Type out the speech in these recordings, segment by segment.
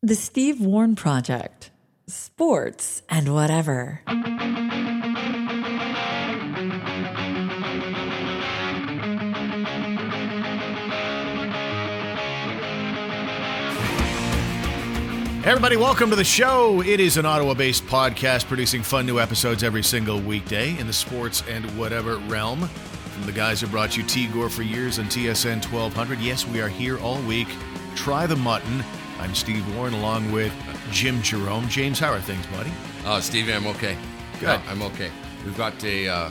The Steve Warren Project. Sports and whatever. Everybody, welcome to the show. It is an Ottawa based podcast producing fun new episodes every single weekday in the sports and whatever realm. From the guys who brought you T Gore for years and TSN 1200. Yes, we are here all week. Try the mutton. I'm Steve Warren along with Jim Jerome. James, how are things, buddy? Oh, Stevie, I'm okay. Good. Yeah, I'm okay. We've got the uh, uh,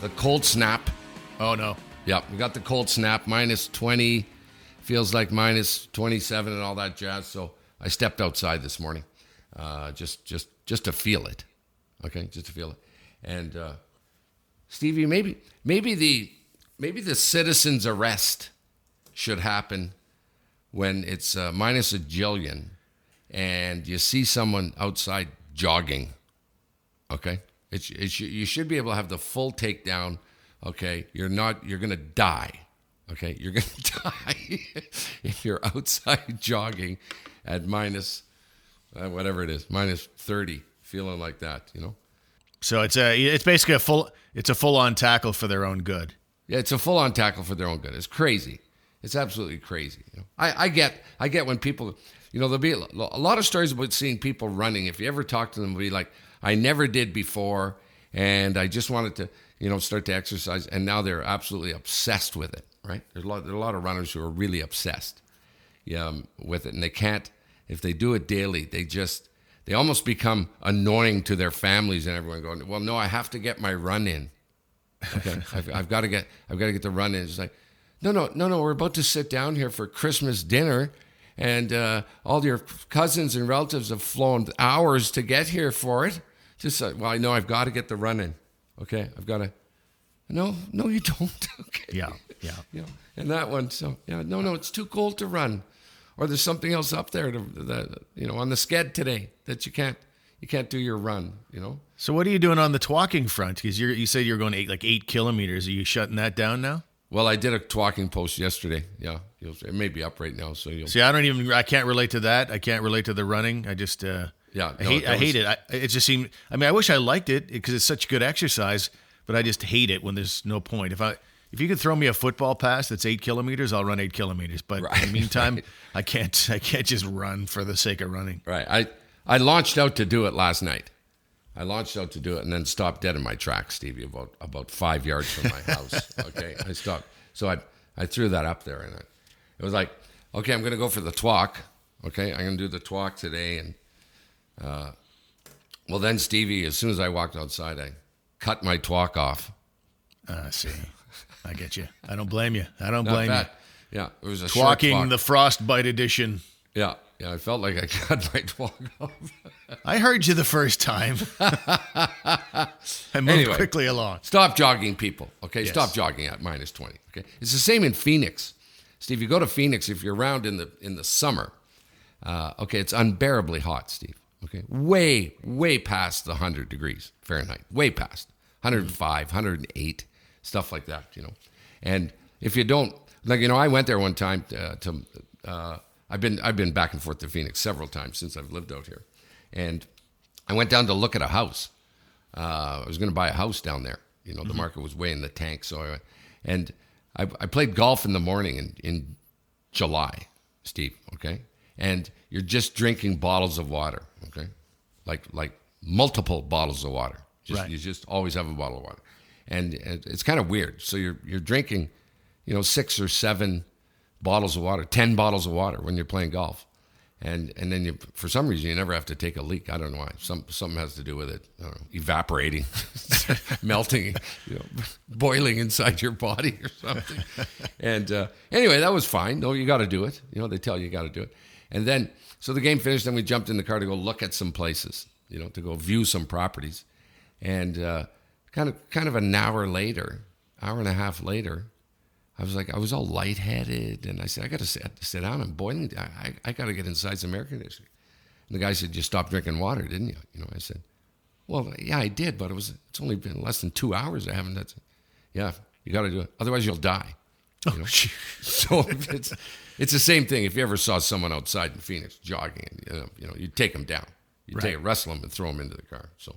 the cold snap. Oh, no. Yep, we got the cold snap. Minus 20, feels like minus 27 and all that jazz. So I stepped outside this morning, uh, just just just to feel it. Okay, just to feel it. And uh, Stevie, maybe maybe the maybe the citizen's arrest should happen when it's uh, minus a jillion and you see someone outside jogging. Okay, it's, it's you should be able to have the full takedown. Okay, you're not you're gonna die. Okay, you're gonna die if you're outside jogging at minus uh, whatever it is, minus thirty, feeling like that. You know. So it's a it's basically a full it's a full on tackle for their own good. Yeah, it's a full on tackle for their own good. It's crazy. It's absolutely crazy. You know? I, I get I get when people you know there'll be a lot of stories about seeing people running. If you ever talk to them, be like, I never did before, and I just wanted to you know start to exercise, and now they're absolutely obsessed with it. Right? There's a lot there are a lot of runners who are really obsessed, um, with it, and they can't if they do it daily. They just they almost become annoying to their families and everyone going, well, no, I have to get my run in. Okay, I've, I've got to get I've got to get the run in. It's like no, no, no, no. We're about to sit down here for Christmas dinner, and uh, all your cousins and relatives have flown hours to get here for it. Just uh, well, I know I've got to get the run in. Okay, I've got to. No, no, you don't. okay. Yeah, yeah. You know, and that one. So yeah, no, no, it's too cold to run, or there's something else up there to, that you know on the sked today that you can't you can't do your run. You know. So what are you doing on the twalking front? Because you you said you're going eight, like eight kilometers. Are you shutting that down now? Well, I did a talking post yesterday. Yeah, it may be up right now. So you'll see. I don't even. I can't relate to that. I can't relate to the running. I just. Uh, yeah, I hate. I hate it. I, it just seemed. I mean, I wish I liked it because it's such good exercise, but I just hate it when there's no point. If I. If you could throw me a football pass that's eight kilometers, I'll run eight kilometers. But right, in the meantime, right. I can't. I can't just run for the sake of running. Right. I I launched out to do it last night. I launched out to do it and then stopped dead in my tracks, Stevie, about about five yards from my house. okay, I stopped. So I I threw that up there, and it, it was like, okay, I'm going to go for the twalk. Okay, I'm going to do the twalk today, and uh, well, then Stevie, as soon as I walked outside, I cut my twalk off. I uh, see. I get you. I don't blame you. I don't blame you. Yeah, it was a twalking the frostbite edition. Yeah, yeah. I felt like I cut my twalk off. I heard you the first time. I moved anyway, quickly along. Stop jogging, people. Okay, yes. stop jogging at minus twenty. Okay, it's the same in Phoenix. Steve, you go to Phoenix if you're around in the in the summer. Uh, okay, it's unbearably hot, Steve. Okay, way way past the hundred degrees Fahrenheit. Way past 105, 108, stuff like that. You know, and if you don't like, you know, I went there one time uh, to. Uh, I've been I've been back and forth to Phoenix several times since I've lived out here and I went down to look at a house. Uh, I was going to buy a house down there. You know, the mm-hmm. market was way in the tank. So I went, and I, I played golf in the morning in, in July, Steve. Okay, and you're just drinking bottles of water. Okay, like like multiple bottles of water. Just, right. You just always have a bottle of water, and it's kind of weird. So you're you're drinking, you know, six or seven bottles of water, ten bottles of water when you're playing golf and and then you, for some reason you never have to take a leak. I don't know why. Some something has to do with it. Know, evaporating, melting, you know, boiling inside your body or something. and uh, anyway, that was fine. No, you got to do it. You know, they tell you you got to do it. And then so the game finished, and we jumped in the car to go look at some places. You know, to go view some properties, and uh, kind of kind of an hour later, hour and a half later, I was like, I was all lightheaded, and I said, I got to sit, down. I'm boiling. I, I, I got to get inside some air conditioning. And the guy said, you stopped drinking water, didn't you? You know, I said, well, yeah, I did, but it was it's only been less than two hours. I haven't. That's, yeah, you got to do it. Otherwise, you'll die. You know? Oh, so it's it's the same thing. If you ever saw someone outside in Phoenix jogging, you know, you know, you take them down, you Right. take wrestle them and throw them into the car. So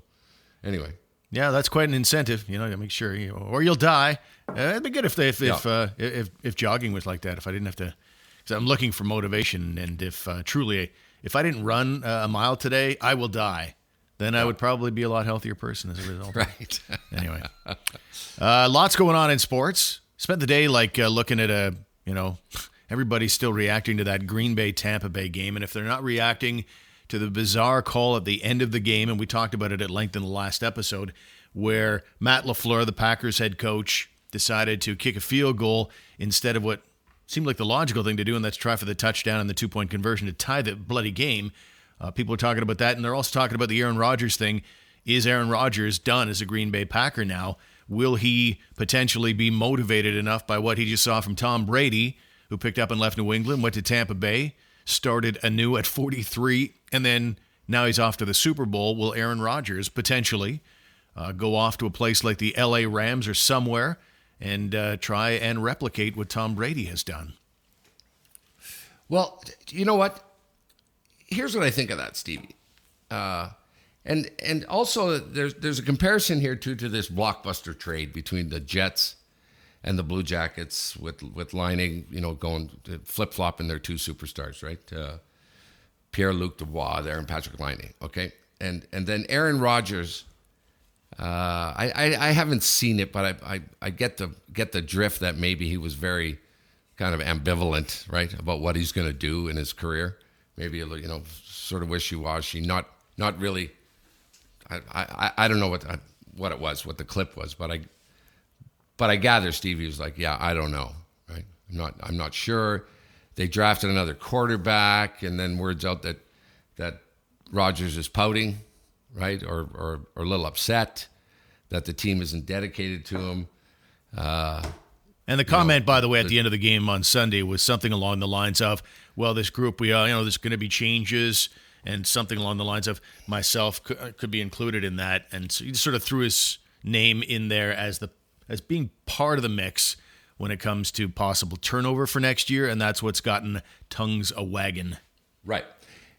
anyway, Yeah, that's quite an incentive. You know, to make sure, you or you'll die. Uh, it'd be good if they, if if, uh, if if jogging was like that. If I didn't have to, because I'm looking for motivation, and if uh, truly, if I didn't run uh, a mile today, I will die. Then I would probably be a lot healthier person as a result. right. Anyway, uh, lots going on in sports. Spent the day like uh, looking at a, you know, everybody's still reacting to that Green Bay Tampa Bay game, and if they're not reacting to the bizarre call at the end of the game, and we talked about it at length in the last episode, where Matt LaFleur, the Packers head coach, decided to kick a field goal instead of what seemed like the logical thing to do, and that's try for the touchdown and the two point conversion to tie the bloody game. Uh, people are talking about that, and they're also talking about the Aaron Rodgers thing. Is Aaron Rodgers done as a Green Bay Packer now? Will he potentially be motivated enough by what he just saw from Tom Brady, who picked up and left New England, went to Tampa Bay, started anew at 43, and then now he's off to the Super Bowl? Will Aaron Rodgers potentially uh, go off to a place like the LA Rams or somewhere and uh, try and replicate what Tom Brady has done? Well, you know what? Here's what I think of that, Stevie. Uh, and and also there's there's a comparison here too to this blockbuster trade between the Jets and the Blue Jackets with with Laine, you know, going flip flopping their two superstars, right? Uh, Pierre Luc Dubois there and Patrik Laine, okay, and and then Aaron Rodgers. Uh, I, I I haven't seen it, but I, I I get the get the drift that maybe he was very kind of ambivalent, right, about what he's going to do in his career. Maybe you know, sort of wishy washy, not not really. I, I I don't know what what it was, what the clip was, but I but I gather Stevie was like, yeah, I don't know, right? I'm not I'm not sure. They drafted another quarterback, and then words out that that Rodgers is pouting, right, or or, or a little upset that the team isn't dedicated to him. And the comment, by the way, at the end of the game on Sunday was something along the lines of, "Well, this group, we, uh, you know, there's going to be changes," and something along the lines of myself could, uh, could be included in that, and so he sort of threw his name in there as the as being part of the mix when it comes to possible turnover for next year, and that's what's gotten tongues a wagon. Right.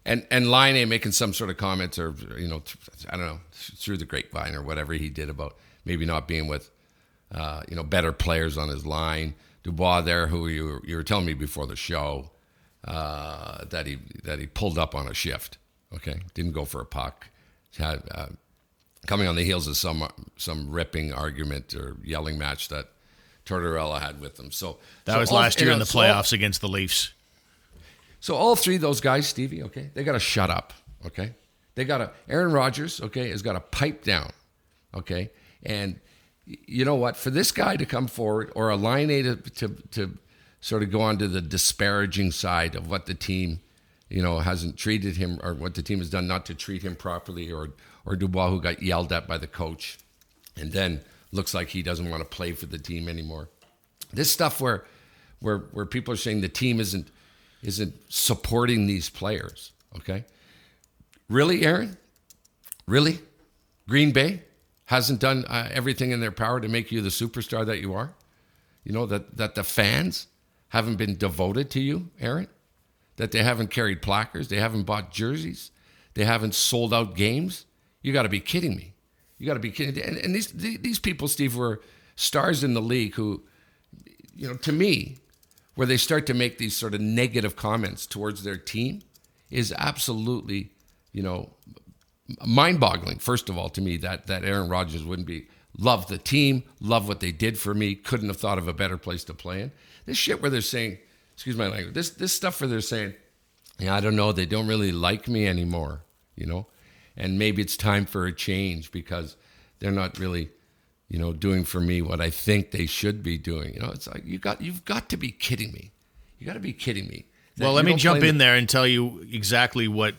And and Laine making some sort of comments or you know I don't know through the grapevine or whatever he did about maybe not being with uh, you know better players on his line. Dubois there, who you were, you were telling me before the show uh, that he that he pulled up on a shift. Okay, didn't go for a puck. Had, uh, coming on the heels of some some ripping argument or yelling match that Tortorella had with them. So That so was all- last year in the so all- playoffs against the Leafs. so all three of those guys, Stevie, okay, they got to shut up, okay? They got to. Aaron Rodgers, okay, has got to pipe down, okay? And you know what? For this guy to come forward or a Laine to, to to sort of go on to the disparaging side of what the team, you know, hasn't treated him or what the team has done not to treat him properly, or or Dubois who got yelled at by the coach, and then looks like he doesn't want to play for the team anymore. This stuff where where where people are saying the team isn't isn't supporting these players. Okay, really, Aaron? Really, Green Bay hasn't done uh, everything in their power to make you the superstar that you are. You know that that the fans haven't been devoted to you, Aaron. That they haven't carried placards, they haven't bought jerseys, they haven't sold out games. You got to be kidding me. You got to be kidding. And, and these these people, Steve, were stars in the league who, you know, to me, where they start to make these sort of negative comments towards their team is absolutely, you know, mind-boggling. First of all, to me, that that Aaron Rodgers wouldn't be love the team, love what they did for me, couldn't have thought of a better place to play in. This shit where they're saying, excuse my language, this this stuff where they're saying, yeah, I don't know, they don't really like me anymore, you know, and maybe it's time for a change because they're not really you know, doing for me what I think they should be doing. You know, it's like you got you've got to be kidding me. You got to be kidding me. that Well, let me jump in the- there and tell you exactly what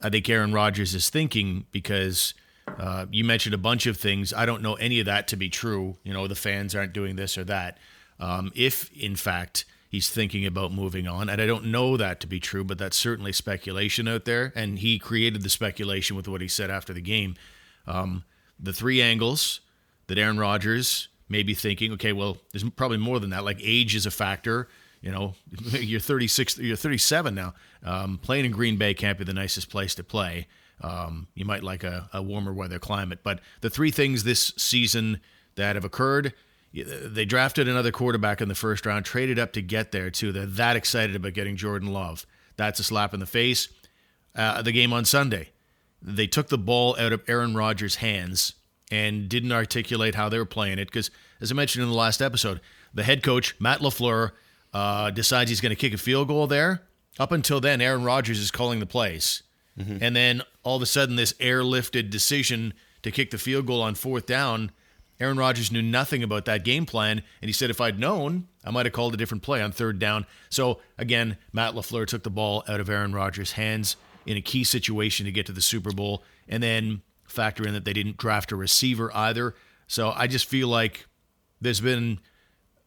I think Aaron Rodgers is thinking because uh, you mentioned a bunch of things. I don't know any of that to be true. You know, the fans aren't doing this or that. Um, if, in fact, he's thinking about moving on, and I don't know that to be true, but that's certainly speculation out there. And he created the speculation with what he said after the game. Um, the three angles that Aaron Rodgers may be thinking, okay, well, there's probably more than that. Like age is a factor. You know, you're 36, you're 37 now. Um, playing in Green Bay can't be the nicest place to play. Um, you might like a, a warmer weather climate. But the three things this season that have occurred they drafted another quarterback in the first round, traded up to get there, too. They're that excited about getting Jordan Love. That's a slap in the face. Uh, the game on Sunday, they took the ball out of Aaron Rodgers' hands and didn't articulate how they were playing it because, as I mentioned in the last episode, the head coach, Matt LaFleur, uh, decides he's going to kick a field goal there. Up until then, Aaron Rodgers is calling the plays. Mm-hmm. And then all of a sudden, this airlifted decision to kick the field goal on fourth down – Aaron Rodgers knew nothing about that game plan, and he said, if I'd known, I might have called a different play on third down. So again, Matt LaFleur took the ball out of Aaron Rodgers' hands in a key situation to get to the Super Bowl, and then factor in that they didn't draft a receiver either. So I just feel like there's been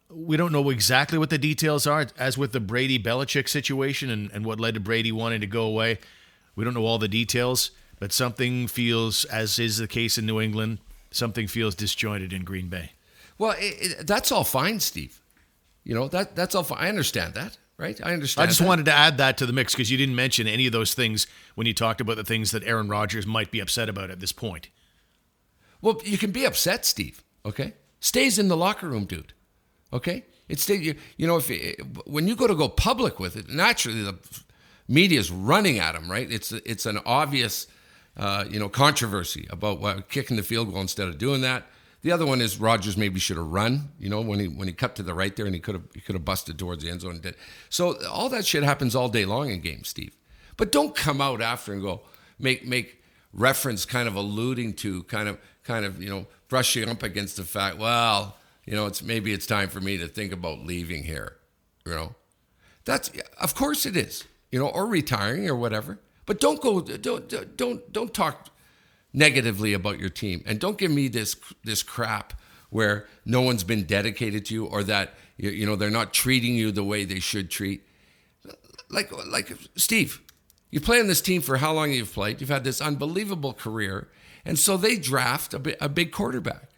we don't know exactly what the details are, as with the Brady Belichick situation and, and what led to Brady wanting to go away. We don't know all the details, but something feels, as is the case in New England, something feels disjointed in Green Bay. Well, it, it, that's all fine, Steve. You know that that's all fine. I understand that, right? I understand. I just that. wanted to add that to the mix because you didn't mention any of those things when you talked about the things that Aaron Rodgers might be upset about at this point. Well, you can be upset, Steve. Okay, stays in the locker room, dude. Okay, it's you, you know if eh, when you go to go public with it, naturally the media is running at him, right? It's it's an obvious uh, you know, controversy about kicking the field goal instead of doing that. The other one is Rodgers maybe should have run, you know, when he when he cut to the right there and he could have he could have busted towards the end zone and did. So all that shit happens all day long in games, Steve. But don't come out after and go make make reference kind of alluding to kind of kind of, you know, brushing up against the fact, well, you know, it's maybe it's time for me to think about leaving here, you know. That's of course it is, you know, or retiring or whatever. But don't go don't don't don't talk negatively about your team. And don't give me this this crap where no one's been dedicated to you or that you, know they're not treating you the way they should treat. Like like Steve you play on this team for how long you've played? You've had this unbelievable career. And so they draft a, big quarterback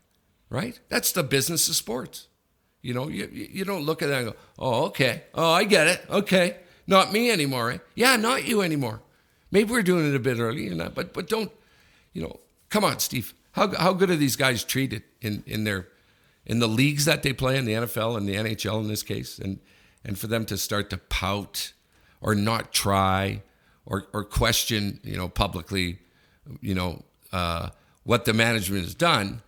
right? That's the business of sports. You know you, you don't look at that and go oh okay. Oh I get it. Okay. Not me anymore right? yeah not you anymore Maybe we're doing it a bit early, and but but don't, you know, come on, Steve. How how good are these guys treated in in their in the leagues that they play in the NFL and the NHL in this case, and and for them to start to pout or not try or or question, you know, publicly, you know, uh, what the management has done.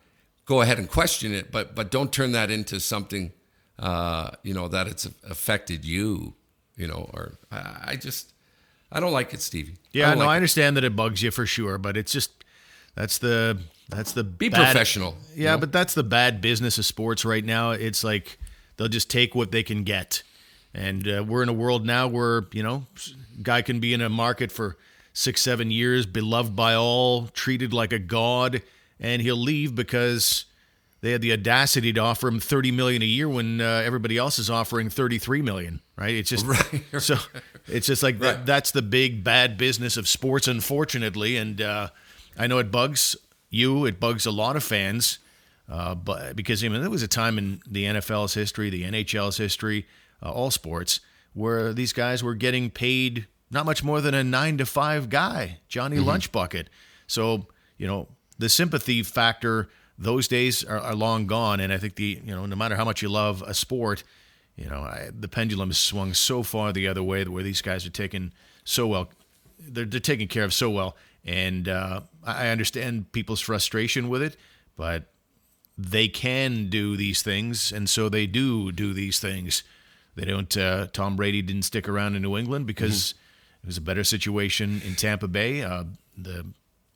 Go ahead and question it, but but don't turn that into something, uh, you know, that it's affected you, you know, or I, I just I don't like it, Stevie. Yeah, I no, like I understand that it bugs you for sure, but it's just that's the that's the be bad, professional. Yeah, know? but that's the bad business of sports right now. It's like they'll just take what they can get, and uh, we're in a world now where you know, guy can be in a market for six, seven years, beloved by all, treated like a god, and he'll leave because they had the audacity to offer him 30 million a year when uh, everybody else is offering 33 million right it's just right. so it's just like right. that, that's the big bad business of sports unfortunately and uh, i know it bugs you it bugs a lot of fans uh, but because I mean, there was a time in the NFL's history, the NHL's history, uh, all sports, where these guys were getting paid not much more than a nine to five guy, Johnny mm-hmm. Lunchbucket. So you know the sympathy factor those days are, are, long gone. And I think the you know no matter how much you love a sport, you know I, the pendulum has swung so far the other way where these guys are taken so well, they're, they're taken care of so well. And uh, I understand people's frustration with it, but they can do these things, and so they do do these things. They don't. Uh, Tom Brady didn't stick around in New England because mm-hmm. it was a better situation in Tampa Bay. Uh, the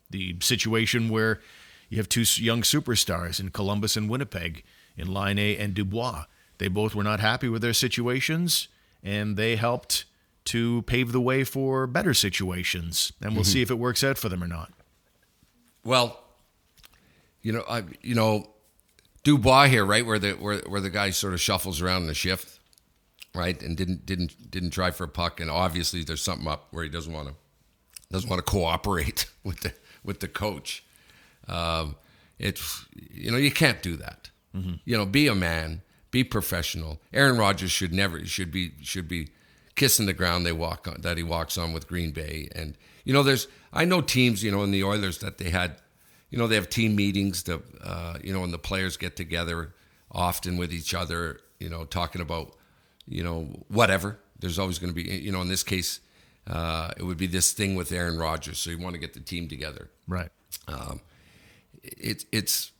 the situation where you have two young superstars in Columbus and Winnipeg, in Laine and Dubois. They both were not happy with their situations, and they helped to pave the way for better situations. And we'll mm-hmm. see if it works out for them or not. Well, you know, I, you know, Dubois here, right, where the where where the guy sort of shuffles around in the shift, right, and didn't didn't didn't try for a puck, and obviously there's something up where he doesn't want to doesn't want to cooperate with the with the coach. Um, it's you know you can't do that. You know, be a man, be professional. Aaron Rodgers should never should be should be kissing the ground they walk on that he walks on with Green Bay. And you know, there's I know teams, you know, in the Oilers that they had, you know, they have team meetings to, uh, you know, and the players get together often with each other, you know, talking about, you know, whatever. There's always going to be, you know, in this case, uh, it would be this thing with Aaron Rodgers. So you want to get the team together. Right. Um, it, it's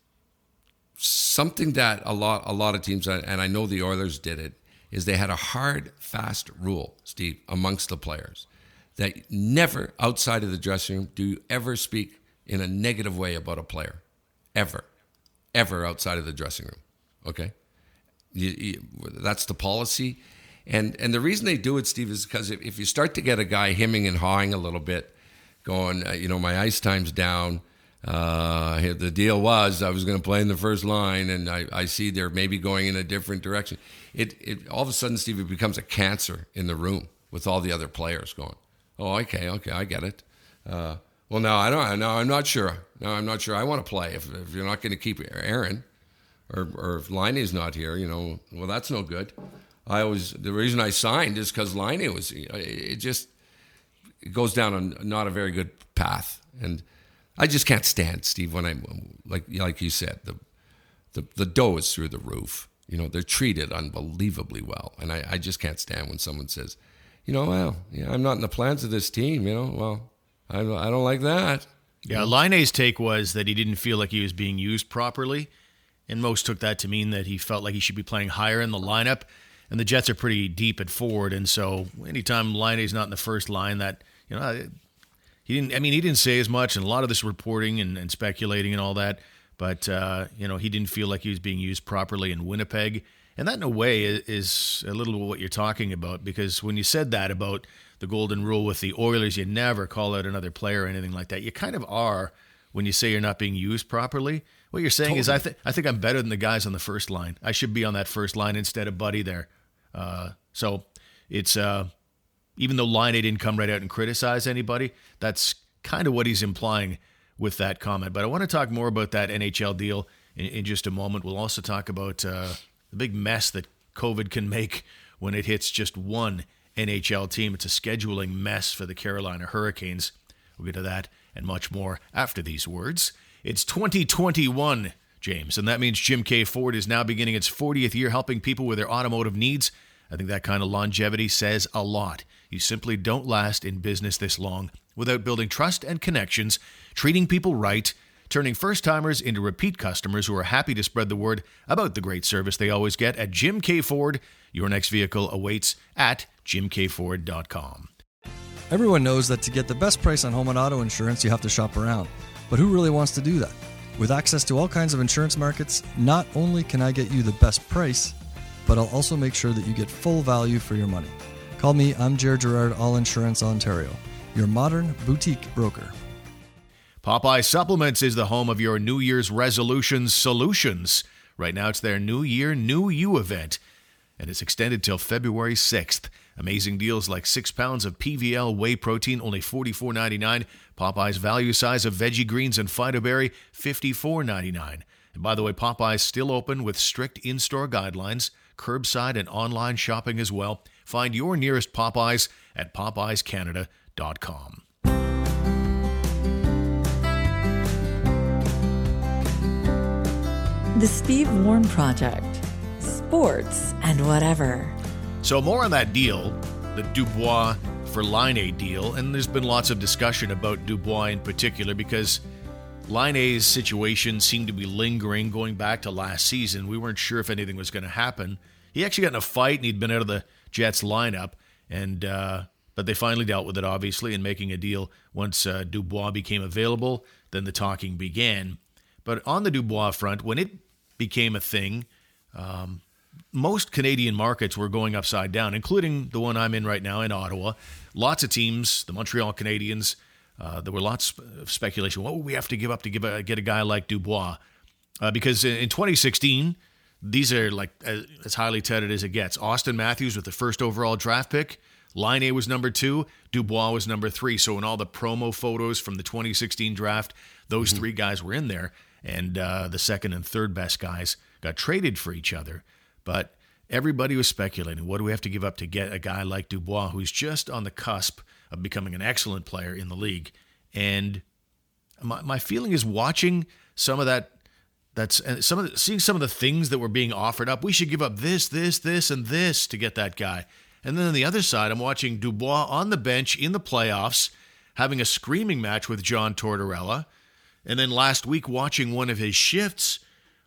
something that a lot a lot of teams and I know the Oilers did it is they had a hard fast rule, Steve, amongst the players that never outside of the dressing room do you ever speak in a negative way about a player, ever, ever outside of the dressing room. Okay, you, you, that's the policy, and and the reason they do it, Steve, is because if, if you start to get a guy hemming and hawing a little bit, going, uh, you know, my ice time's down uh, the deal was I was going to play in the first line, and I, I see they're maybe going in a different direction. It, it all of a sudden, Steve, it becomes a cancer in the room with all the other players going, "Oh, okay, okay, I get it." Uh, well, no, I don't. No, I'm not sure. No, I'm not sure. I want to play. If, if you're not going to keep Aaron, or or if Laine's not here, you know, well, that's no good. I always the reason I signed is because Liney was. It just it goes down a not a very good path, and I just can't stand Steve when I'm like like you said the the the dough is through the roof. You know they're treated unbelievably well, and I, I just can't stand when someone says, you know, well, yeah, I'm not in the plans of this team. You know, well, I I don't like that. Yeah, Laine's take was that he didn't feel like he was being used properly, and most took that to mean that he felt like he should be playing higher in the lineup. And the Jets are pretty deep at forward, and so anytime Laine's not in the first line, that you know he didn't. I mean, he didn't say as much, and a lot of this reporting and, and speculating and all that. But uh, you know, he didn't feel like he was being used properly in Winnipeg, and that in a way is a little what you're talking about. Because when you said that about the golden rule with the Oilers, you never call out another player or anything like that. You kind of are when you say you're not being used properly. What you're saying totally. is, I think I think I'm better than the guys on the first line. I should be on that first line instead of Buddy there. Uh, so it's uh, even though Laine didn't come right out and criticize anybody, that's kind of what he's implying with that comment. But I want to talk more about that NHL deal in, in just a moment. We'll also talk about uh, the big mess that COVID can make when it hits just one NHL team. It's a scheduling mess for the Carolina Hurricanes. We'll get to that and much more after these words. It's 2021, James, and that means Jim K. Ford is now beginning its 40th year helping people with their automotive needs. I think that kind of longevity says a lot. You simply don't last in business this long without building trust and connections, treating people right, turning first timers into repeat customers who are happy to spread the word about the great service they always get at Jim K. Ford. Your next vehicle awaits at jimkford.com. Everyone knows that to get the best price on home and auto insurance, you have to shop around. But who really wants to do that? With access to all kinds of insurance markets, not only can I get you the best price, but I'll also make sure that you get full value for your money. Call me, I'm Jared Gerard, All Insurance Ontario, your modern boutique broker. Popeye Supplements is the home of your New Year's resolutions solutions. Right now, it's their New Year, New You event, and it's extended till February 6th. Amazing deals like six pounds of PVL whey protein, only $44.99. Popeye's value size of veggie greens and Phytoberry, $54.99. And by the way, Popeye's still open with strict in store guidelines, curbside and online shopping as well. Find your nearest Popeyes at popeyescanada.com. The Steve Warren Project. Sports and whatever. So, more on that deal, the Dubois for Laine deal, and there's been lots of discussion about Dubois in particular because Laine's situation seemed to be lingering going back to last season. We weren't sure if anything was going to happen. He actually got in a fight and he'd been out of the Jets lineup, and uh, but they finally dealt with it obviously in making a deal once uh, Dubois became available. Then the talking began. But on the Dubois front, when it became a thing, um, most Canadian markets were going upside down, including the one I'm in right now in Ottawa. Lots of teams, the Montreal Canadiens. Uh, there were lots of speculation. What would we have to give up to give a, get a guy like Dubois? Uh, because in 2016, these are like as highly touted as it gets. Auston Matthews with the first overall draft pick. Laine was number two. Dubois was number three. So in all the promo photos from the 2016 draft, those mm-hmm. three guys were in there, and uh, the second and third best guys got traded for each other. But everybody was speculating what do we have to give up to get a guy like Dubois, who's just on the cusp of becoming an excellent player in the league. And my, my feeling is watching some of that. That's and some of the, seeing some of the things that were being offered up. We should give up this, this, this, and this to get that guy. And then on the other side, I'm watching Dubois on the bench in the playoffs, having a screaming match with John Tortorella. And then last week, watching one of his shifts,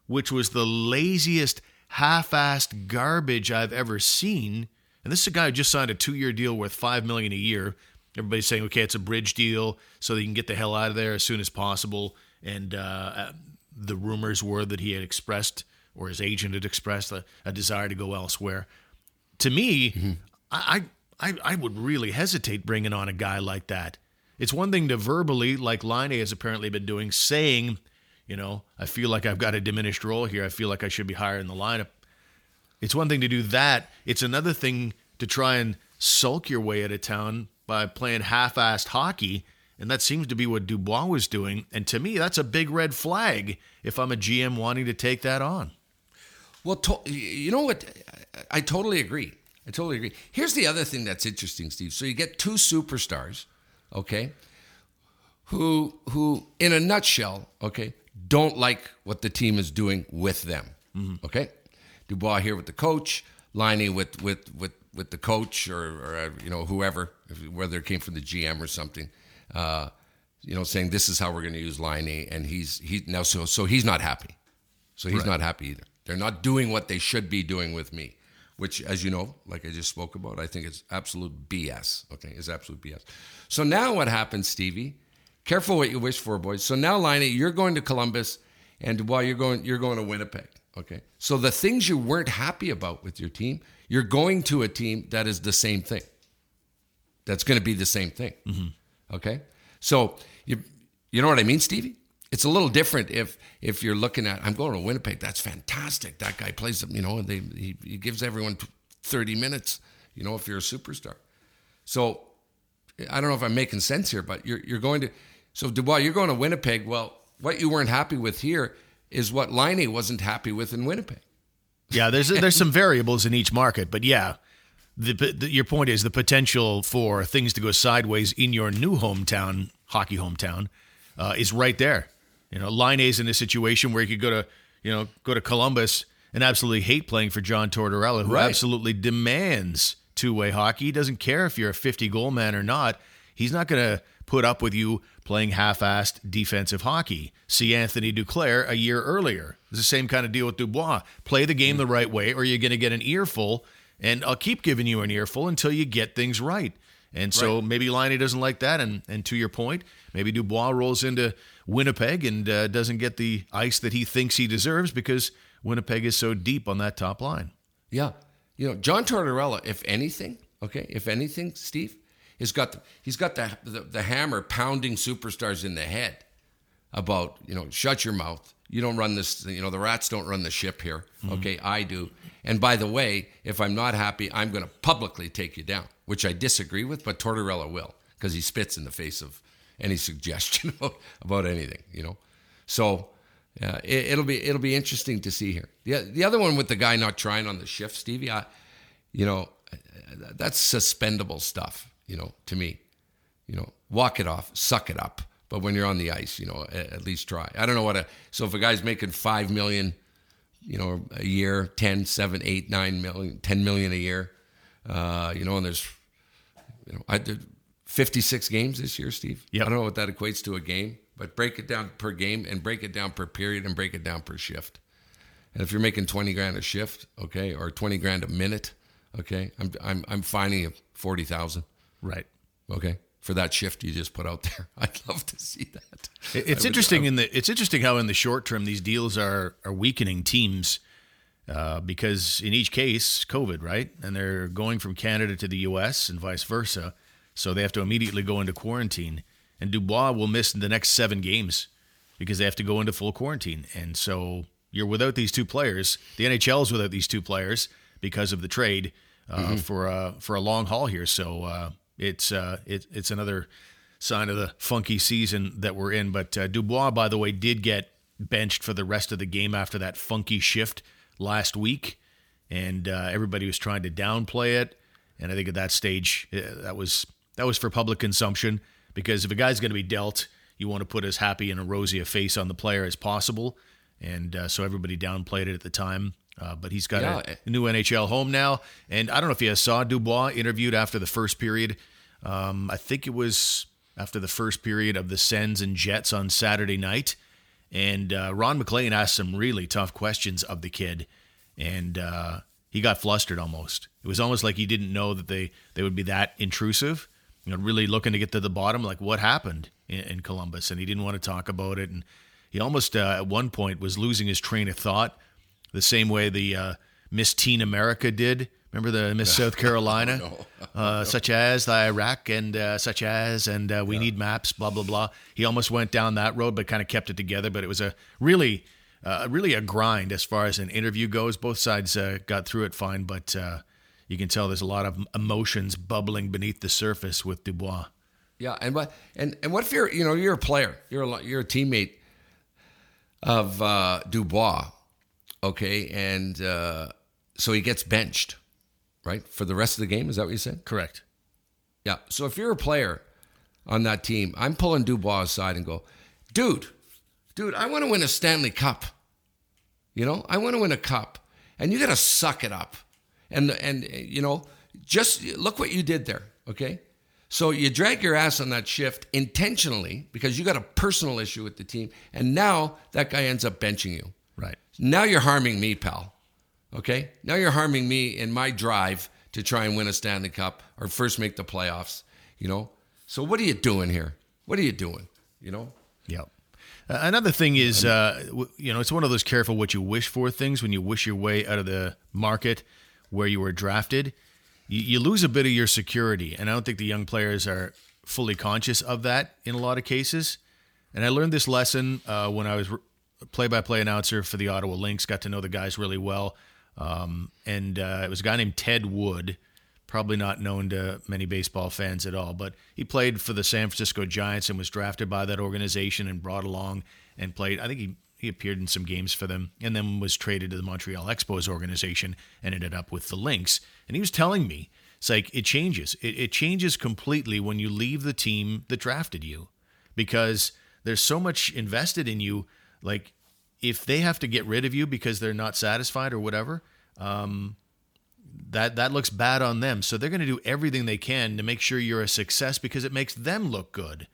which was the laziest, half assed garbage I've ever seen. And this is a guy who just signed a two year deal worth 5 million a year. Everybody's saying, okay, it's a bridge deal, so you can get the hell out of there as soon as possible. And uh, the rumors were that he had expressed, or his agent had expressed, a, a desire to go elsewhere. To me, mm-hmm. I, I, I would really hesitate bringing on a guy like that. It's one thing to verbally, like Laine has apparently been doing, saying, you know, I feel like I've got a diminished role here. I feel like I should be higher in the lineup. It's one thing to do that. It's another thing to try and sulk your way out of town by playing half-assed hockey, and that seems to be what Dubois was doing. And to me, that's a big red flag if I'm a GM wanting to take that on. Well, to, you know what? I totally agree. I totally agree. Here's the other thing that's interesting, Steve. So you get two superstars, okay, who who in a nutshell, okay, don't like what the team is doing with them. Mm-hmm. Okay, Dubois here with the coach, Laine with with with with the coach or, or uh, you know whoever, whether it came from the GM or something, uh, you know, saying this is how we're going to use Laine, and he's he now so so he's not happy, so he's right. not happy either. They're not doing what they should be doing with me, which, as you know, like I just spoke about, I think it's absolute BS. Okay, it's absolute BS. So now what happens, Stevie? Careful what you wish for, boys. So now, Laine, you're going to Columbus, and while you're going, you're going to Winnipeg. Okay. So the things you weren't happy about with your team, you're going to a team that is the same thing. That's going to be the same thing. Mm-hmm. Okay. So you you know what I mean, Stevie? It's a little different if if you're looking at I'm going to Winnipeg. That's fantastic. That guy plays them, you know, they, he, he gives everyone 30 minutes. You know, if you're a superstar. So I don't know if I'm making sense here, but you're you're going to so Dubois, you're going to Winnipeg. Well, what you weren't happy with here is what Liney wasn't happy with in Winnipeg. Yeah, there's there's some variables in each market, but yeah, the, the, your point is the potential for things to go sideways in your new hometown, hockey hometown, uh, is right there. You know, Laine's in a situation where he could go to you know go to Columbus and absolutely hate playing for John Tortorella, who right. absolutely demands two way hockey. He doesn't care if you're a 50 goal man or not. He's not going to put up with you playing half-assed defensive hockey. See Anthony Duclair a year earlier. It's the same kind of deal with Dubois. Play the game the right way, or you're going to get an earful, and I'll keep giving you an earful until you get things right. And so right. maybe Laine doesn't like that. And and to your point, maybe Dubois rolls into Winnipeg and uh, doesn't get the ice that he thinks he deserves because Winnipeg is so deep on that top line. Yeah, you know John Tortorella. If anything, okay, if anything, Steve, He's got the, he's got the, the, the hammer pounding superstars in the head about you know shut your mouth. You don't run this. You know the rats don't run the ship here. Mm-hmm. Okay, I do. And by the way, if I'm not happy, I'm going to publicly take you down, which I disagree with, but Tortorella will because he spits in the face of any suggestion about, anything. You know, so. Uh, it, will be it'll be interesting to see here. The the other one with the guy not trying on the shift, Stevie. I, you know, that's suspendable stuff you know, to me. You know, walk it off, suck it up. But when you're on the ice, you know, at, at least try. I don't know what a so if a guy's making five million, you know, a year, 10, 7, 8, 9 million, 10 million a year, uh, you know, and there's you know, I did 56 games this year, Steve. Yeah. I don't know what that equates to a game, but break it down per game and break it down per period and break it down per shift. And if you're making 20 grand a shift, okay, or 20 grand a minute, okay, I'm I'm I'm finding you 40,000. Right. Okay. For that shift you just put out there, I'd love to see that. It's interesting in the it's interesting how in the short term these deals are are weakening teams uh, because in each case COVID right, and they're going from Canada to the U.S. and vice versa, so they have to immediately go into quarantine. And Dubois will miss the next seven games because they have to go into full quarantine, and so you're without these two players. The NHL is without these two players because of the trade uh, mm-hmm. for uh, for a long haul here. So uh, it's uh, it, it's another sign of the funky season that we're in. But uh, Dubois, by the way, did get benched for the rest of the game after that funky shift last week, and uh, everybody was trying to downplay it. And I think at that stage, uh, that was that was for public consumption because if a guy's going to be dealt, you want to put as happy and a rosy a face on the player as possible. And uh, so everybody downplayed it at the time. Uh, but he's got Yeah. a, new NHL home now. And I don't know if you saw Dubois interviewed after the first period. Um, I think it was after the first period of the Sens and Jets on Saturday night. And uh, Ron MacLean asked some really tough questions of the kid. And uh, he got flustered almost. It was almost like he didn't know that they, they would be that intrusive. You know, really looking to get to the bottom, like what happened in, in Columbus. And he didn't want to talk about it. And he almost, uh, at one point, was losing his train of thought the same way the uh, Miss Teen America did. Remember the Miss South Carolina, uh, such as the Iraq and uh, such as, and uh, we need maps, blah blah blah. He almost went down that road, but kind of kept it together. But it was a really, uh, really a grind as far as an interview goes. Both sides uh, got through it fine, but uh, you can tell there's a lot of emotions bubbling beneath the surface with Dubois. Yeah, and what and and what if you're you know you're a player, you're a you're a teammate of uh, Dubois, okay, and uh, so he gets benched, right, for the rest of the game. Is that what you said? Correct. Yeah. So if you're a player on that team, I'm pulling Dubois aside and go, dude, dude, I want to win a Stanley Cup. You know, I want to win a cup, and you got to suck it up, and and you know, just look what you did there. Okay. So you drag your ass on that shift intentionally because you got a personal issue with the team, and now that guy ends up benching you. Now you're harming me, pal. Okay? Now you're harming me in my drive to try and win a Stanley Cup or first make the playoffs, you know? So what are you doing here? What are you doing? You know? Yep. Another thing is, uh, you know, it's one of those careful what you wish for things. When you wish your way out of the market where you were drafted, you, you lose a bit of your security. And I don't think the young players are fully conscious of that in a lot of cases. And I learned this lesson uh, when I was by play announcer for the Ottawa Lynx, got to know the guys really well. Um, and uh, it was a guy named Ted Wood, probably not known to many baseball fans at all, but he played for the San Francisco Giants and was drafted by that organization and brought along and played. I think he, he appeared in some games for them and then was traded to the Montreal Expos organization and ended up with the Lynx. And he was telling me, it's like it changes. It, it changes completely when you leave the team that drafted you because there's so much invested in you. Like, if they have to get rid of you because they're not satisfied or whatever, um, that that looks bad on them. So they're going to do everything they can to make sure you're a success because it makes them look good.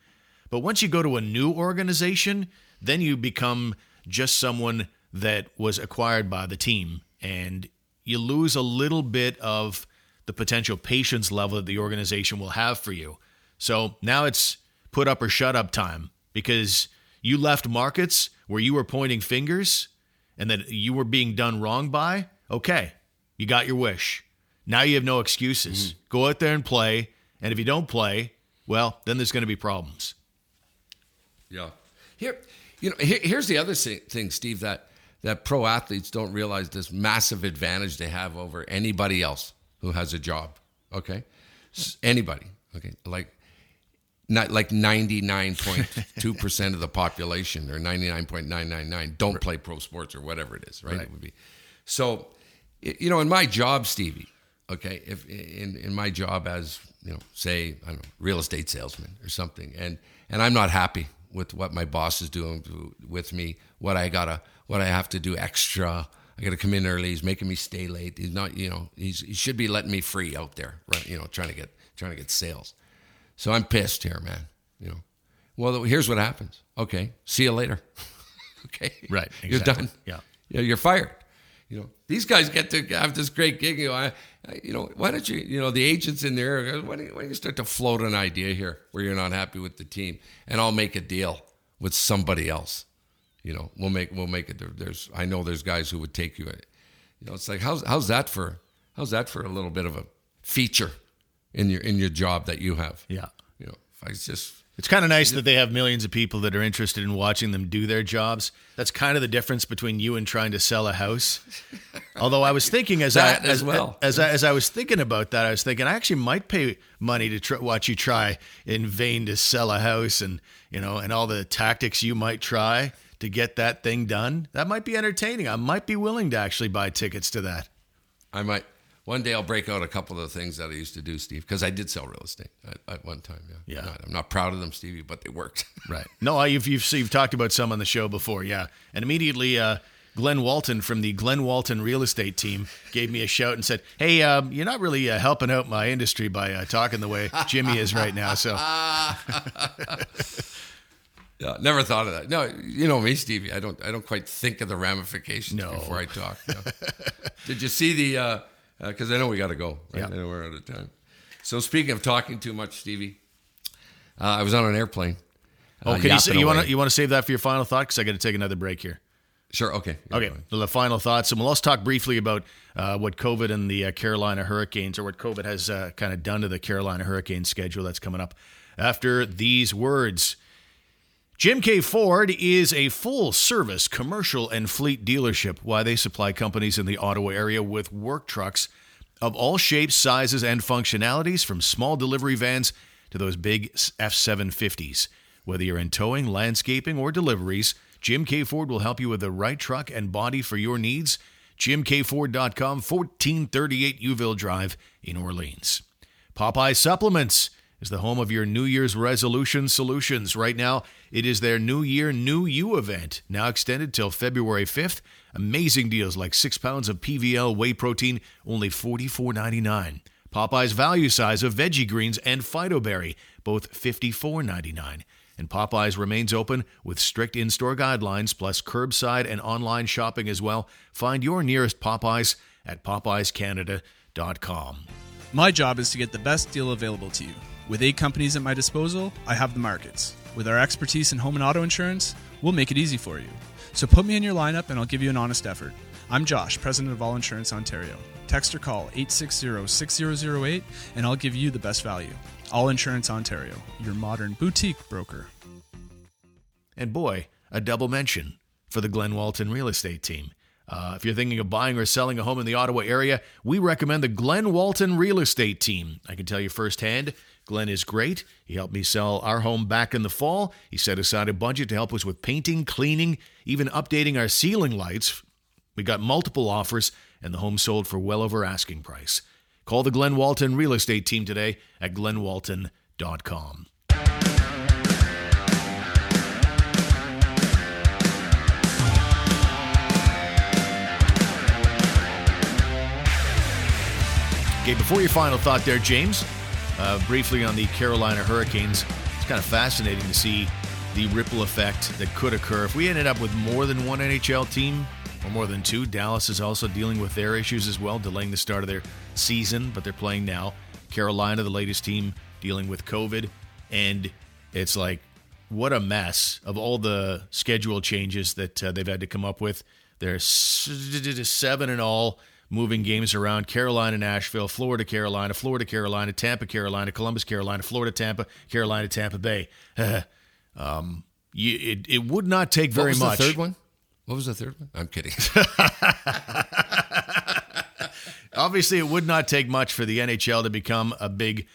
But once you go to a new organization, then you become just someone that was acquired by the team, and you lose a little bit of the potential patience level that the organization will have for you. So now it's put up or shut up time because you left markets where you were pointing fingers and that you were being done wrong by. Okay, you got your wish. Now you have no excuses. Mm-hmm. Go out there and play. And if you don't play, well, then there's going to be problems. Yeah. Here, you know, here, here's the other thing, Steve, that, that pro athletes don't realize this massive advantage they have over anybody else who has a job. Okay. Anybody. Okay. Like, not like 99.2% of the population or 99.999 don't play pro sports or whatever it is, right? Right. It would be. So, you know, in my job, Stevie, okay, if in, in my job as, you know, say, I don't know, real estate salesman or something, and, and I'm not happy with what my boss is doing to, with me, what I gotta, what I have to do extra. I gotta come in early. He's making me stay late. He's not, you know, he's, he should be letting me free out there, right? You know, trying to get, trying to get sales. So I'm pissed here, man. You know, well, here's what happens. Okay, see you later. okay, Right, You're done. Yeah. Yeah, you're fired. You know, these guys get to have this great gig. You know, I, I, you know, why don't you, you know, the agents in there, uh, why don't, you, why don't you start to float an idea here where you're not happy with the team, and I'll make a deal with somebody else. You know, we'll make we'll make it. There, there's I know there's guys who would take you. Uh, you know, it's like how's how's that for how's that for a little bit of a feature in your in your job that you have. Yeah. You know, if I just It's kind of nice that they have millions of people that are interested in watching them do their jobs. That's kind of the difference between you and trying to sell a house. Although I was thinking as I as well. as I, as I was thinking about that, I was thinking I actually might pay money to try, watch you try in vain to sell a house and you know and all the tactics you might try to get that thing done, that might be entertaining. I might be willing to actually buy tickets to that. I might one day I'll break out a couple of the things that I used to do, Steve, because I did sell real estate at, at one time. Yeah, Yeah. Not- I'm not proud of them, Stevie, but they worked. Right. No, I- you've, you've, you've talked about some on the show before, yeah. And immediately, uh, Glenn Walton from the Glenn Walton real estate team gave me a shout and said, "Hey, um, you're not really uh, helping out my industry by uh, talking the way Jimmy is right now." So, Yeah, never thought of that. No, you know me, Stevie. I don't. I don't quite think of the ramifications No. before I talk. Did you see the? Because I know we got to go. Right? Yeah. I know we're out of time. So speaking of talking too much, Stevie, uh, I was on an airplane. oh, uh, can you, say, you want to you want to save that for your final thought? Because I got to take another break here. Sure. Okay. Okay, the final thoughts, and we'll also talk briefly about uh, what COVID and the uh, Carolina Hurricanes, or what COVID has uh, kind of done to the Carolina Hurricanes schedule that's coming up after these words. Jim Keay Ford is a full service commercial and fleet dealership. Why they supply companies in the Ottawa area with work trucks of all shapes, sizes, and functionalities, from small delivery vans to those big F 750s. Whether you're in towing, landscaping, or deliveries, Jim Keay Ford will help you with the right truck and body for your needs. JimKeayFord.com, 1438 Youville Drive in Orleans. Popeye Supplements is the home of your New Year's resolution solutions. Right now, it is their New Year New You event, now extended till February 5th. Amazing deals like six pounds of PVL whey protein, only $44.99. Popeye's value size of veggie greens and phytoberry, both $54.99. And Popeyes remains open with strict in store guidelines, plus curbside and online shopping as well. Find your nearest Popeyes at PopeyesCanada.com. My job is to get the best deal available to you. With eight companies at my disposal, I have the markets. With our expertise in home and auto insurance, we'll make it easy for you. So put me in your lineup and I'll give you an honest effort. I'm Josh, president of All Insurance Ontario. Text or call 860 6008 and I'll give you the best value. All Insurance Ontario, your modern boutique broker. And boy, a double mention for the Glen Walton real estate team. Uh, if you're thinking of buying or selling a home in the Ottawa area, we recommend the Glen Walton real estate team. I can tell you firsthand, Glen is great. He helped me sell our home back in the fall. He set aside a budget to help us with painting, cleaning, even updating our ceiling lights. We got multiple offers, and the home sold for well over asking price. Call the Glen Walton real estate team today at glenwalton.com. Okay, before your final thought there, James, uh, briefly on the Carolina Hurricanes, it's kind of fascinating to see the ripple effect that could occur. If we ended up with more than one NHL team, or more than two, Dallas is also dealing with their issues as well, delaying the start of their season, but they're playing now. Carolina, the latest team, dealing with COVID. And it's like, what a mess of all the schedule changes that uh, they've had to come up with. They're seven and all, moving games around Carolina, Nashville, Florida, Carolina, Florida, Carolina, Tampa, Carolina, Columbus, Carolina, Florida, Tampa, Carolina, Tampa Bay. um, you, it, it would not take What very was much. the third one? What was the third one? I'm kidding. Obviously, it would not take much for the NHL to become a big,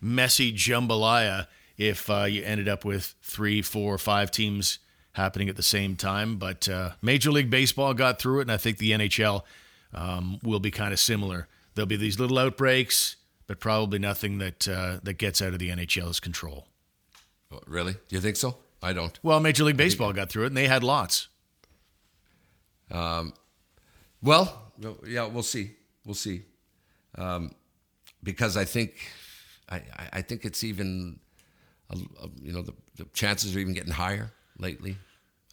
messy jambalaya if uh, you ended up with three, four, five teams happening at the same time. But uh, Major League Baseball got through it, and I think the NHL um, will be kind of similar. There'll be these little outbreaks, but probably nothing that uh, that gets out of the NHL's control. Oh, really? Do you think so? I don't. Well, Major League Baseball got through it, and they had lots. Well, yeah, we'll see. We'll see. Um, because I think, I, I- think it's even, uh, uh, you know, the, the chances are even getting higher lately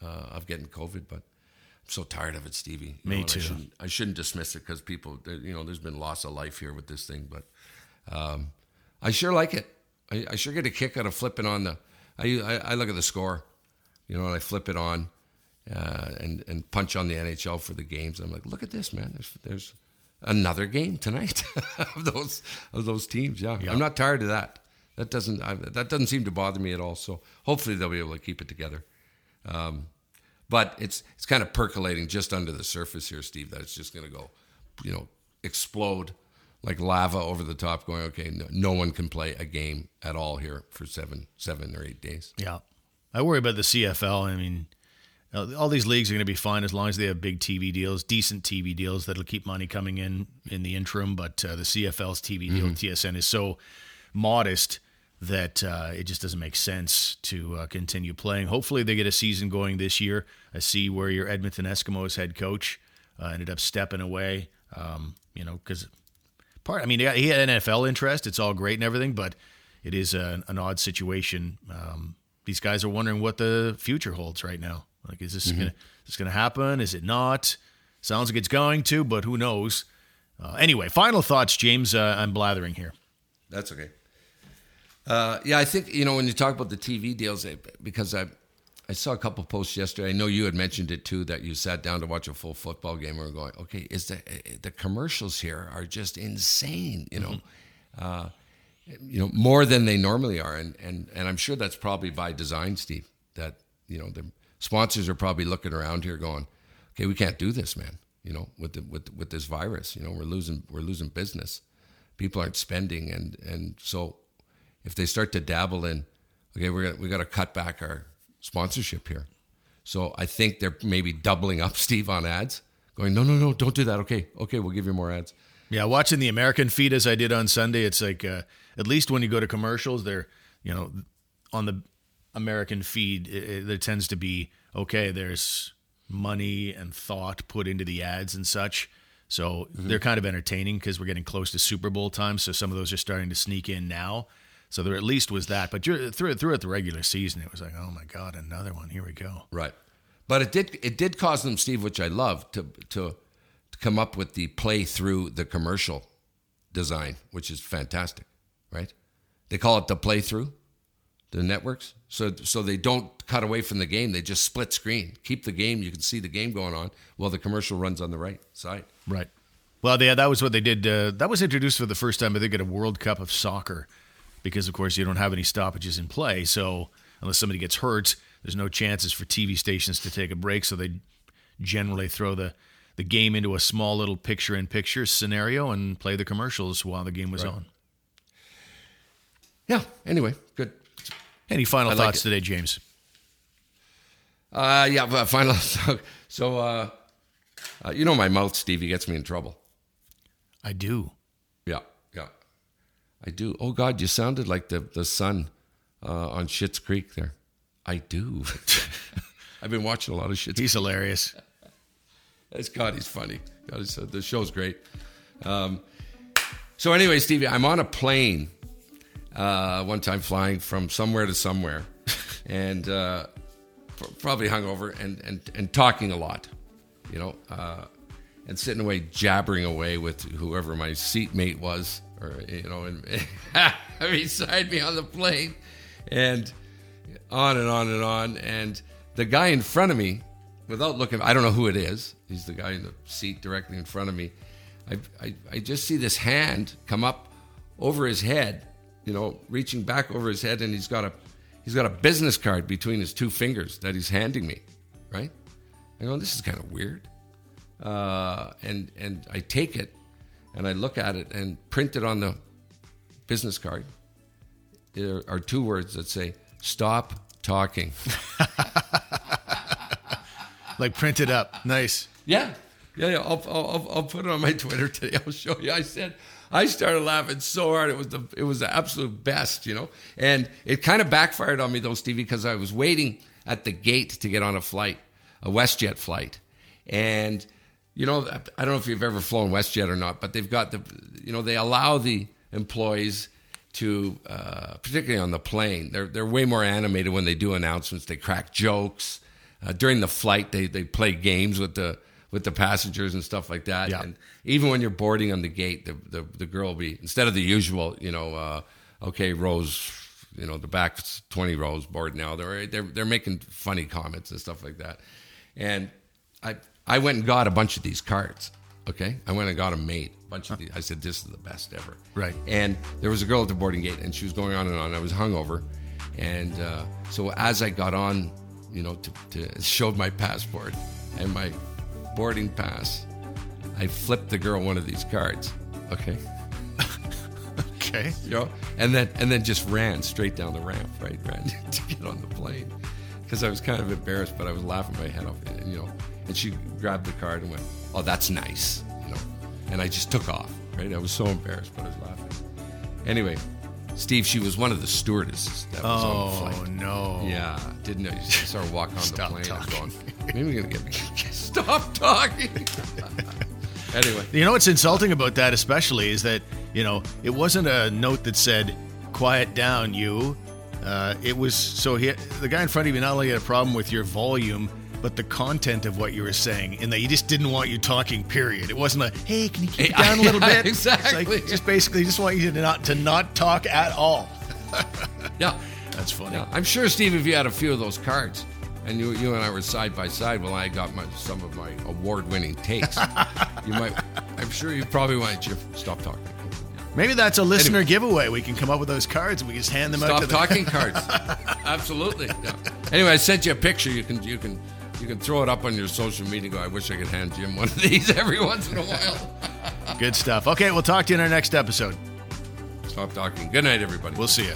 uh, of getting COVID. But so tired of it, Stevie. You Me know, too. I shouldn't, I shouldn't dismiss it because people, you know, there's been loss of life here with this thing. But um, I sure like it. I, I sure get a kick out of flipping on the. I, I, I look at the score, you know, and I flip it on, uh, and and punch on the NHL for the games. I'm like, look at this, man. There's there's another game tonight of those of those teams. Yeah. I'm not tired of that. That doesn't I, that doesn't seem to bother me at all. So hopefully they'll be able to keep it together. Um, but it's it's kind of percolating just under the surface here, Steve. That it's just going to go, you know, explode like lava over the top. Going, okay, no, no one can play a game at all here for seven seven or eight days. Yeah. I worry about the CFL. I mean, all these leagues are going to be fine as long as they have big TV deals, decent TV deals that'll keep money coming in in the interim. But uh, the CFL's TV deal, TSN, is so modest that uh, it just doesn't make sense to uh, continue playing. Hopefully, they get a season going this year. I see where your Edmonton Eskimos head coach uh, ended up stepping away. Um, you know, because part, I mean, he had- he NFL interest. It's all great and everything, but it is a, an odd situation. Um, these guys are wondering what the future holds right now. Like, is this gonna is this gonna happen? Is it not? Sounds like it's going to, but who knows? Uh, anyway, final thoughts, James. Uh, I'm blathering here. That's okay. Uh, yeah, I think you know when you talk about the TV deals, eh, because I I saw a couple posts yesterday. I know you had mentioned it too that you sat down to watch a full football game and were going, okay, is the eh, the commercials here are just insane, you know, uh, you know more than they normally are, and and and I'm sure that's probably by design, Steve. That you know the sponsors are probably looking around here going, okay, we can't do this, man. You know, with the, with with this virus, you know, we're losing we're losing business. People aren't spending, and and so if they start to dabble in, okay, we're gonna, we got to cut back our sponsorship here. So I think they're maybe doubling up, Steve, on ads, going, no, no, no, don't do that. Okay, okay, we'll give you more ads. Yeah, watching the American feed as I did on Sunday, it's like uh, at least when you go to commercials, they're you know on the American feed, it, it, there tends to be okay. There's money and thought put into the ads and such, so they're kind of entertaining because we're getting close to Super Bowl time. So some of those are starting to sneak in now. So there at least was that, but you're, through throughout the regular season, it was like, oh my god, another one. Here we go. Right. But it did it did cause them, Steve, which I love, to to to come up with the play through the commercial design, which is fantastic, right? They call it the play through, the networks. So so they don't cut away from the game. They just split screen. Keep the game. You can see the game going on while the commercial runs on the right side. Right. Well, yeah, that was what they did. Uh, that was introduced for the first time, I think, at a World Cup of soccer, because of course you don't have any stoppages in play. So unless somebody gets hurt, there's no chances for TV stations to take a break. So they generally throw the the game into a small little picture-in-picture scenario and play the commercials while the game was on. Yeah. Anyway, good. Any final I thoughts today, James? Uh, yeah. But final. So, so uh, uh, you know my mouth, Steve. He gets me in trouble. I do. I do. Oh God, you sounded like the the son uh, on Schitt's Creek there. I do. I've been watching a lot of Schitt's. He's hilarious. It's God, he's funny. God, he's, uh, the show's great. Um, so anyway, Stevie, I'm on a plane uh, one time flying from somewhere to somewhere, and uh, probably hungover and and and talking a lot, you know, uh, and sitting away jabbering away with whoever my seatmate was, or you know, and beside me on the plane, and on and on and on, and the guy in front of me without looking, I don't know who it is. He's the guy in the seat directly in front of me. I, I, I just see this hand come up over his head, you know, reaching back over his head, and he's got a he's got a business card between his two fingers that he's handing me, right? I go, this is kind of weird, uh, and and I take it, and I look at it and print it on the business card. There are two words that say "Stop talking." Like printed up. Nice. Yeah, yeah, yeah. I'll, I'll, I'll put it on my Twitter today. I'll show you. I said I started laughing so hard. It was the it was the absolute best, you know. And it kind of backfired on me though, Stevie, because I was waiting at the gate to get on a flight, a WestJet flight, and you know, I don't know if you've ever flown WestJet or not, but they've got the, you know, they allow the employees to, uh, particularly on the plane, they're they're way more animated when they do announcements. They crack jokes uh, during the flight. They they play games with the with the passengers and stuff like that. Yeah. And even when you're boarding on the gate, the the, the girl will be instead of the usual, you know, uh, okay, rows, you know, the back twenty rows board now. They're they're they're making funny comments and stuff like that. And I I went and got a bunch of these cards. Okay, I went and got them made. A bunch of these. I said this is the best ever. Right. And there was a girl at the boarding gate, and she was going on and on. I was hungover, and uh, so as I got on, you know, to, to showed my passport and my boarding pass, I flipped the girl one of these cards. Okay. Okay. You know, and then and then just ran straight down the ramp, right? Ran to get on the plane. because I was kind of embarrassed, but I was laughing my head off, you know. And she grabbed the card and went, "Oh, that's nice," you know. And I just took off. Right, I was so embarrassed, but I was laughing. Anyway, Steve, she was one of the stewardesses that was on the Oh flight. no. Yeah, didn't know. She started walking on Stop the plane. Was talking. going, maybe we're gonna get me. stop talking. anyway, You know what's insulting about that, especially, is that you know it wasn't a note that said "quiet down, you." Uh, it was so he, the guy in front of you not only had a problem with your volume, but the content of what you were saying, and that he just didn't want you talking. Period. It wasn't a "Hey, can you keep it down a little bit?" It's like, exactly. just basically just want you to not to not talk at all. yeah, That's funny. yeah. I'm sure, Steve, if you had a few of those cards, and you you and I were side by side while I got my some of my award-winning takes, you might. I'm sure you probably wanted to stop talking. Maybe that's a listener giveaway. We can come up with those cards and we just hand them out Stop talking cards. Absolutely. Yeah. Anyway, I sent you a picture. You can you can you can throw it up on your social media. and Go. I wish I could hand Jim one of these every once in a while. Good stuff. Okay, we'll talk to you in our next episode. Stop talking. Good night, everybody. We'll see you.